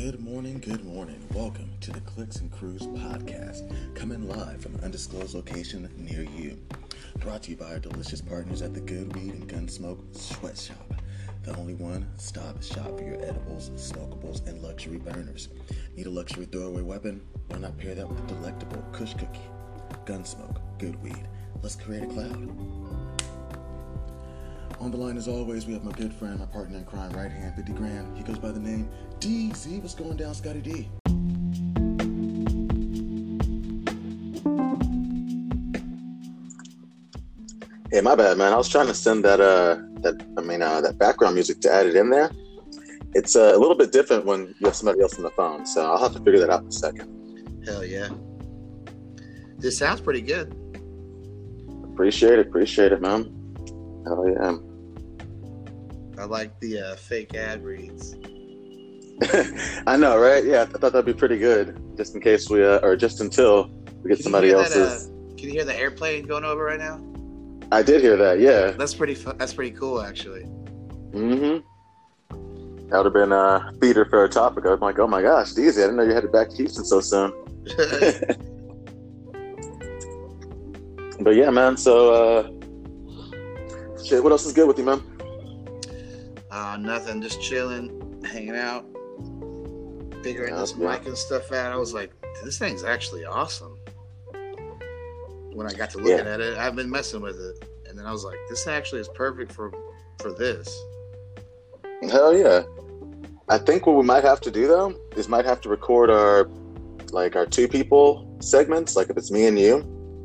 Good morning, good morning. Welcome to the Clicks and Crews podcast, coming live from an undisclosed location near you. Brought to you by our delicious partners at the Good Weed and Gunsmoke Sweatshop, the only one stop shop for your edibles, smokables, and luxury burners. Need a luxury throwaway weapon? Why not pair that with a delectable Kush Cookie? Gunsmoke, Good Weed. Let's create a cloud. On the line, as always, we have my good friend, my partner in crime, right hand, 50 grand. He goes by the name DZ. What's going down, Scotty D? Hey, my bad, man. I was trying to send that uh that I mean uh, that background music to add it in there. It's uh, a little bit different when you have somebody else on the phone, so I'll have to figure that out in a second. Hell yeah. This sounds pretty good. Appreciate it, appreciate it, man. Hell yeah. I like the uh, fake ad reads. I know, right? Yeah, I thought that'd be pretty good, just in case we, uh, or just until we get Can somebody hear that, else's. uh, can you hear the airplane going over right now? I did hear that. Yeah. That's pretty. Fu- that's pretty cool, actually. Mm-hmm. That would have been a theater for a topic. I was like, oh my gosh, DZ, I didn't know you headed back to Houston so soon. But yeah, man. So, uh, shit. What else is good with you, man? Uh, nothing. Just chilling, hanging out, figuring this yeah. mic and stuff out. I was like, this thing's actually awesome. When I got to Yeah. looking at it, I've been messing with it, and then I was like, this actually is perfect for for this. Hell yeah. I think what we might have to do though is might have to record our like our two people segments. Like if it's me and you,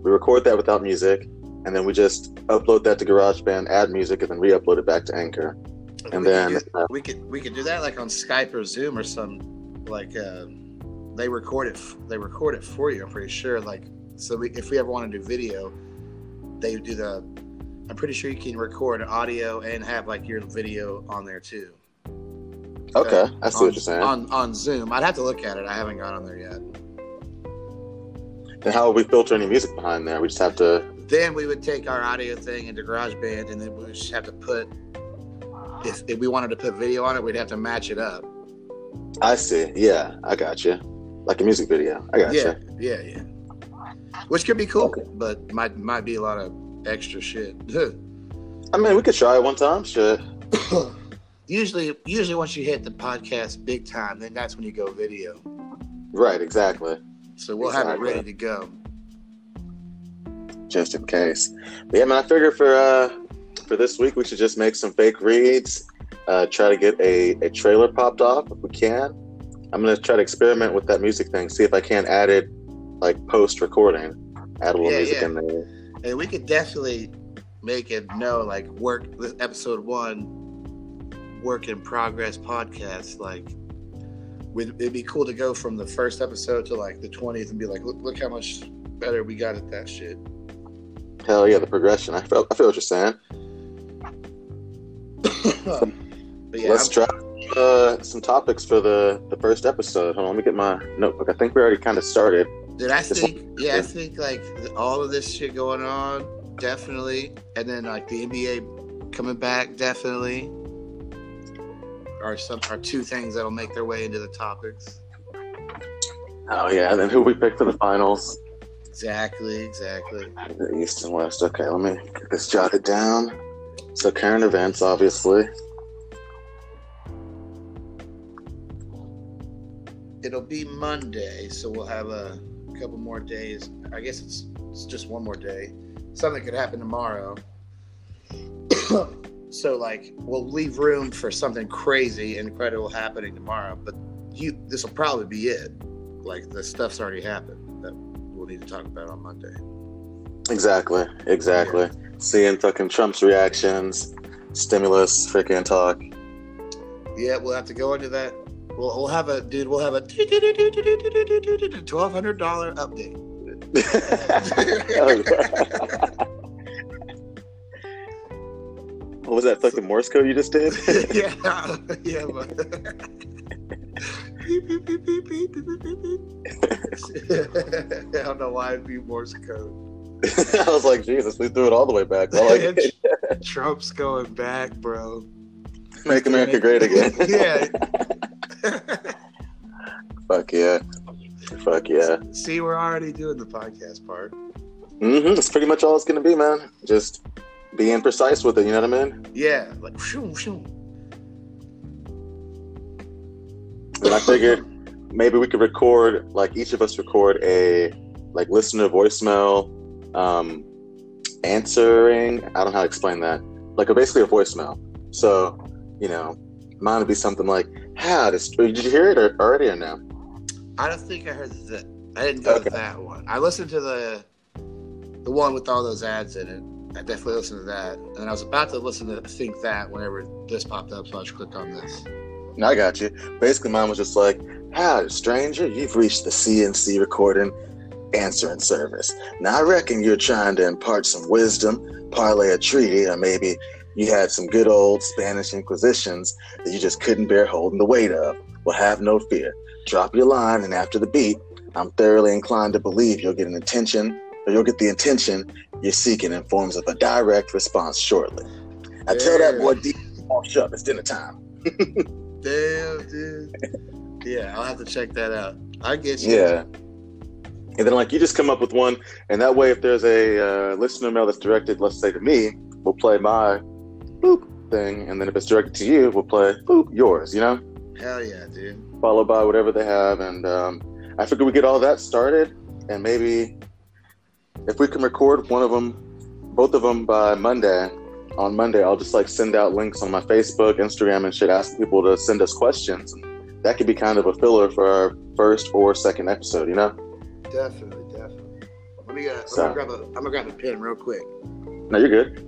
we record that without music, and then we just upload that to GarageBand, add music, and then re-upload it back to Anchor. And we then, could do, uh, we could we could do that like on Skype or Zoom or some like uh, they record it they record it for you. I'm pretty sure. Like so, we, if we ever want to do video, they do the. I'm pretty sure you can record audio and have like your video on there too. Okay, I see on, what you're saying. On on Zoom, I'd have to look at it. I haven't got on there yet. And how would we filter any music behind there? We just have to. Then we would take our audio thing into GarageBand, and then we just have to put. If, if we wanted to put video on it, we'd have to match it up. I see. Yeah, I got you. Like a music video. I got yeah, you. yeah, yeah. Which could be cool, Okay. but might might be a lot of extra shit. I mean, we could try it one time. Shit. usually, usually once you hit the podcast big time, then that's when you go video. Right. Exactly. So we'll have it ready to go. just in case. But yeah, man, I figure for uh for this week we should just make some fake reads, uh, try to get a, a trailer popped off if we can. I'm gonna try to experiment with that music thing, see if I can add it like post recording, add a little Yeah, music yeah. in there. And we could definitely make it know, like work this episode one, work in progress podcast. Like, it'd be cool to go from the first episode to like the twentieth and be like, look, look how much better we got at that shit. Hell yeah, the progression. I feel I feel what you're saying. yeah, Let's I'm- try uh, some topics for the the first episode. Hold on, let me get my notebook. I think we already kind of started. Dude, I This think, yeah, I think like all of this shit going on, definitely, and then like the NBA coming back, definitely, are some are two things that'll make their way into the topics. Oh yeah, and then who we pick for the finals? Exactly, exactly. The East and West. Okay, let me get this jotted down. So current events, obviously. It'll be Monday, so we'll have a couple more days. I guess it's it's just one more day. Something could happen tomorrow. so like we'll leave room for something crazy and incredible happening tomorrow, but you this will probably be it. Like the stuff's already happened that we'll need to talk about on Monday. Exactly, exactly seeing fucking Trump's reactions, stimulus, freaking talk. Yeah, we'll have to go into that. We'll, we'll have a dude. We'll have a twelve hundred dollar update. what was that fucking Morse code you just did? yeah, yeah. I don't know why it'd be Morse code. I was like, Jesus, we threw it all the way back. I like it. Trump's going back, bro. Make America great again. yeah. Fuck yeah. Fuck yeah. See, we're already doing the podcast part. Mm-hmm. That's pretty much all it's gonna be, man. Just being precise with it. You know what I mean? Yeah, like shoo, shoo. And I figured maybe we could record, like each of us record a like listener voicemail, um, answering. I don't know how to explain that. Like a, basically a voicemail. So, you know, mine would be something like, "How did did you hear it already or no?" I don't think I heard that. I didn't go Okay. to that one. I listened to the the one with all those ads in it. I definitely listened to that, and I was about to listen to think that whenever this popped up, so I just clicked on this. No, I got you. Basically, mine was just like, "How, stranger? You've reached the CNC recording answering service. Now, I reckon you're trying to impart some wisdom, parlay a treaty, or maybe you had some good old Spanish Inquisitions that you just couldn't bear holding the weight of. Well, have no fear. Drop your line, and after the beat, I'm thoroughly inclined to believe you'll get an attention, or you'll get the attention you're seeking in forms of a direct response shortly. I tell that boy, D, wash up. It's dinner time." Damn, dude. Yeah, I'll have to check that out. I get you. Yeah. And then, like, you just come up with one, and that way, if there's a uh, listener mail that's directed, let's say to me, we'll play my boop thing, and then if it's directed to you, we'll play boop yours. You know, Hell yeah, dude. followed by whatever they have, and um, I figure we get all that started, and maybe if we can record one of them, both of them by Monday. On Monday, I'll just like send out links on my Facebook, Instagram, and shit, asking people to send us questions. That could be kind of a filler for our first or second episode, you know. Definitely, definitely. Let me uh, get. I'm So- gonna grab a. I'm gonna grab a pen real quick. No, you're good.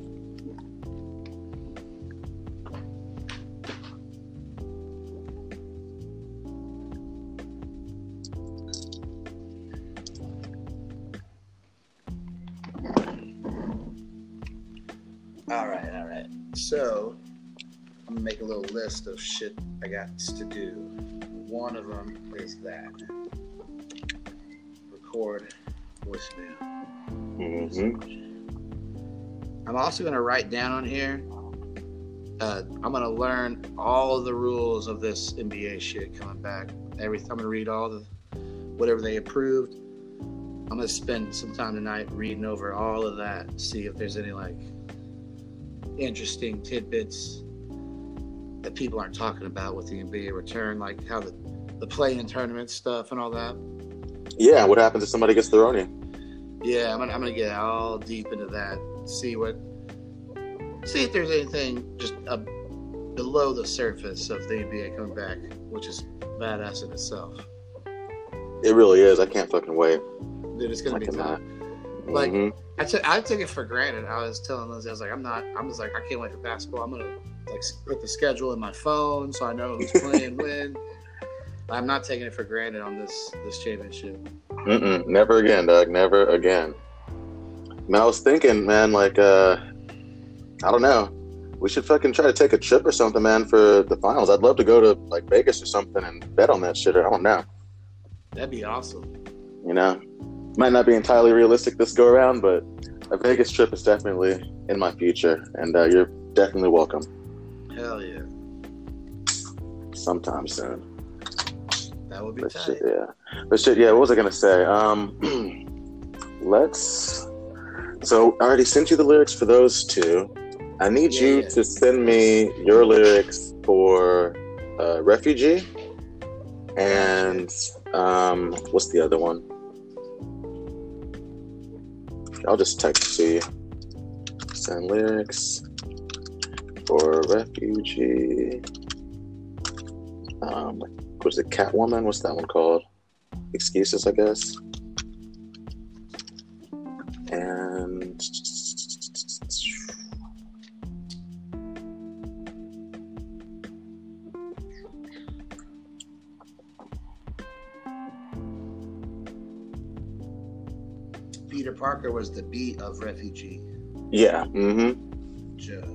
All right, all right. So I'm gonna make a little list of shit I got to do. One of them is that record voicemail. Mm-hmm. I'm also gonna write down on here. Uh, I'm gonna learn all the rules of this NBA shit coming back. Every I'm gonna read all the whatever they approved. I'm gonna spend some time tonight reading over all of that. See if there's any like interesting tidbits that people aren't talking about with the NBA return, like how the the play-in tournament stuff and all that. Yeah, what happens if somebody gets their own in? Yeah, I'm gonna, I'm gonna get all deep into that. See what, see if there's anything just uh, below the surface of the NBA coming back, which is badass in itself. It really is. I can't fucking wait. Dude, it's gonna I be cannot. tough. Like- Mhm. I took I took it for granted. I was telling Liz, I was like, I'm not. I'm just like, I can't wait for basketball. I'm gonna like put the schedule in my phone so I know who's playing when. I'm not taking it for granted on this this championship. Mm-mm. Never again, Doug. Never again. Man, I was thinking, man, like, uh, I don't know. We should fucking try to take a trip or something, man, for the finals. I'd love to go to like Vegas or something and bet on that shit. Or I don't know. That'd be awesome. You know, might not be entirely realistic this go around, but a Vegas trip is definitely in my future, and uh, you're definitely welcome Hell yeah, sometime soon. That would be But tight. shit, yeah. But shit, yeah. What was I gonna say? Um, let's. So I already sent you the lyrics for those two. I need Yeah, you yeah. to send me your lyrics for uh, "Refugee" and um, what's the other one? I'll just text to you. Send lyrics for "Refugee." Um, was it Catwoman? What's that one called? Excuses, I guess. And Peter Parker was the beat of Refugee. yeah, mm-hmm. Joe.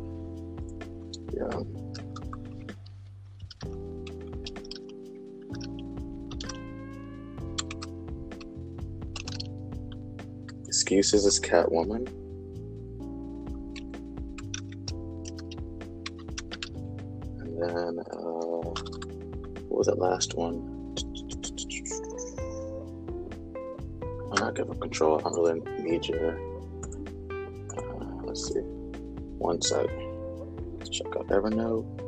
Yeah. Excuses is Catwoman. And then, uh, what was that last one? I'm not giving control. I don't really need your. Uh, let's see. One sec. Check out Evernote.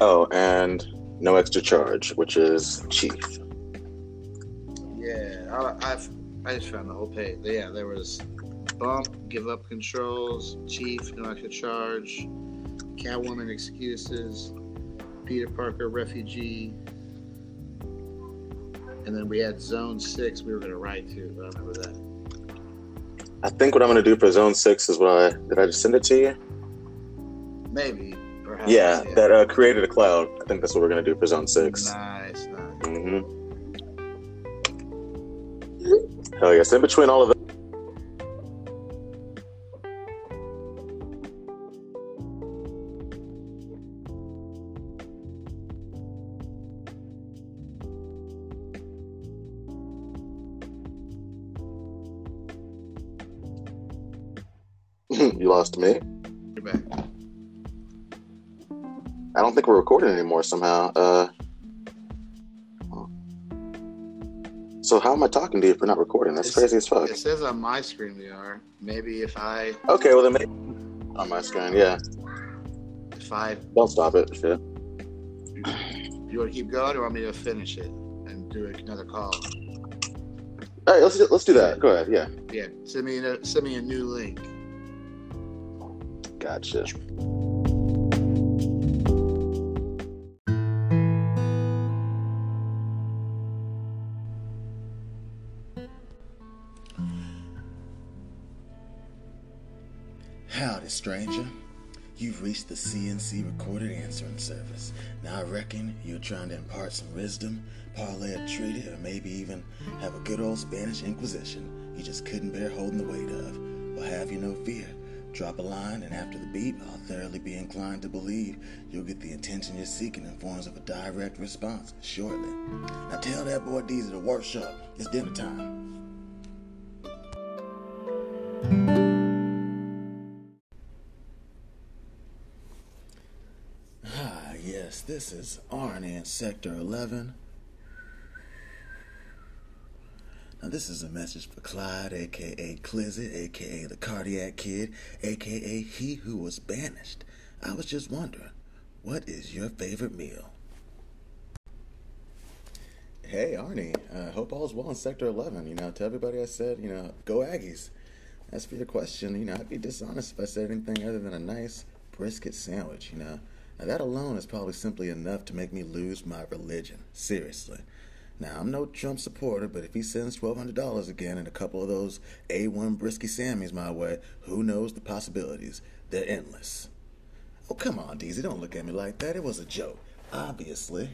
Oh, and no extra charge, which is Chief. Yeah, I, I've I just found the whole page. Yeah, there was bump, give up controls, chief, no extra charge, Catwoman excuses, Peter Parker refugee, and then we had Zone Six. We were going to write to. I remember that. I think what I'm going to do for Zone 6 is what I. Did I just send it to you? Maybe, perhaps. Yeah, that uh, created a cloud. I think that's what we're going to do for Zone 6. Nice, nice. hmm Hell yes. In between all of it. you lost me. You're back. I don't think we're recording anymore somehow. Uh, so how am I talking to you if we're not recording? That's It's- crazy as fuck. It says on my screen we are. Maybe if I Okay, well then maybe on my screen, yeah. if I Don't stop it. Shit. you want to keep going or want me to finish it and do another call? All right, let's do, let's do that. Go ahead. Yeah. Yeah, send me a send me a new link. Gotcha. Stranger. You've reached the CNC recorded answering service. Now I reckon you're trying to impart some wisdom, parlay a treaty, or maybe even have a good old Spanish Inquisition you just couldn't bear holding the weight of. Well, have you no fear. Drop a line, and after the beep, I'll thoroughly be inclined to believe you'll get the attention you're seeking in forms of a direct response shortly. Now tell that boy Deezy to workshop. It's dinner time. Yes, this is Arn in Sector 11. Now, this is a message for Clyde, aka Clizzy, aka the Cardiac Kid, aka he who was banished. I was just wondering, what is your favorite meal? Hey, Arnie, uh, hope all's well in Sector 11. You know, to everybody I said, you know, go Aggies. As for your question, you know, I'd be dishonest if I said anything other than a nice brisket sandwich, you know. Now, that alone is probably simply enough to make me lose my religion. Seriously. Now, I'm no Trump supporter, but if he sends $1,200 again and a couple of those A1 brisky Sammys my way, who knows the possibilities? They're endless. Oh, come on, Deezy, don't look at me like that. It was a joke. Obviously.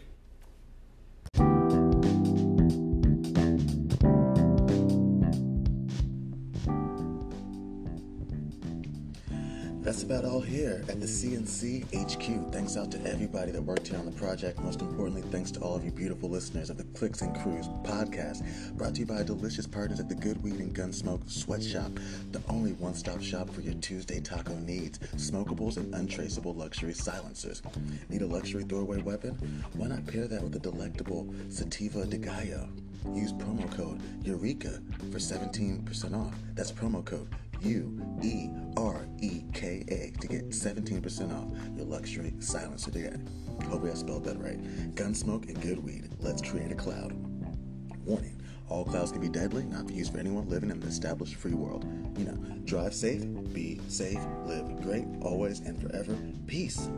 That's about all here at the CNC HQ. Thanks out to everybody that worked here on the project. Most importantly, thanks to all of you beautiful listeners of the Clicks and Crews podcast, brought to you by delicious partners at the Good Weed and Gunsmoke Sweatshop, the only one stop shop for your Tuesday taco needs, smokables, and untraceable luxury silencers. Need a luxury throwaway weapon? Why not pair that with a delectable Sativa de Gallo? Use promo code Eureka for 17% off. That's promo code U E R E K A to get 17% off your luxury silencer today. Hopefully I spelled that right. Gunsmoke and good weed. Let's create a cloud. Warning. All clouds can be deadly, not for use for anyone living in an established free world. You know, drive safe, be safe, live great, always and forever. Peace.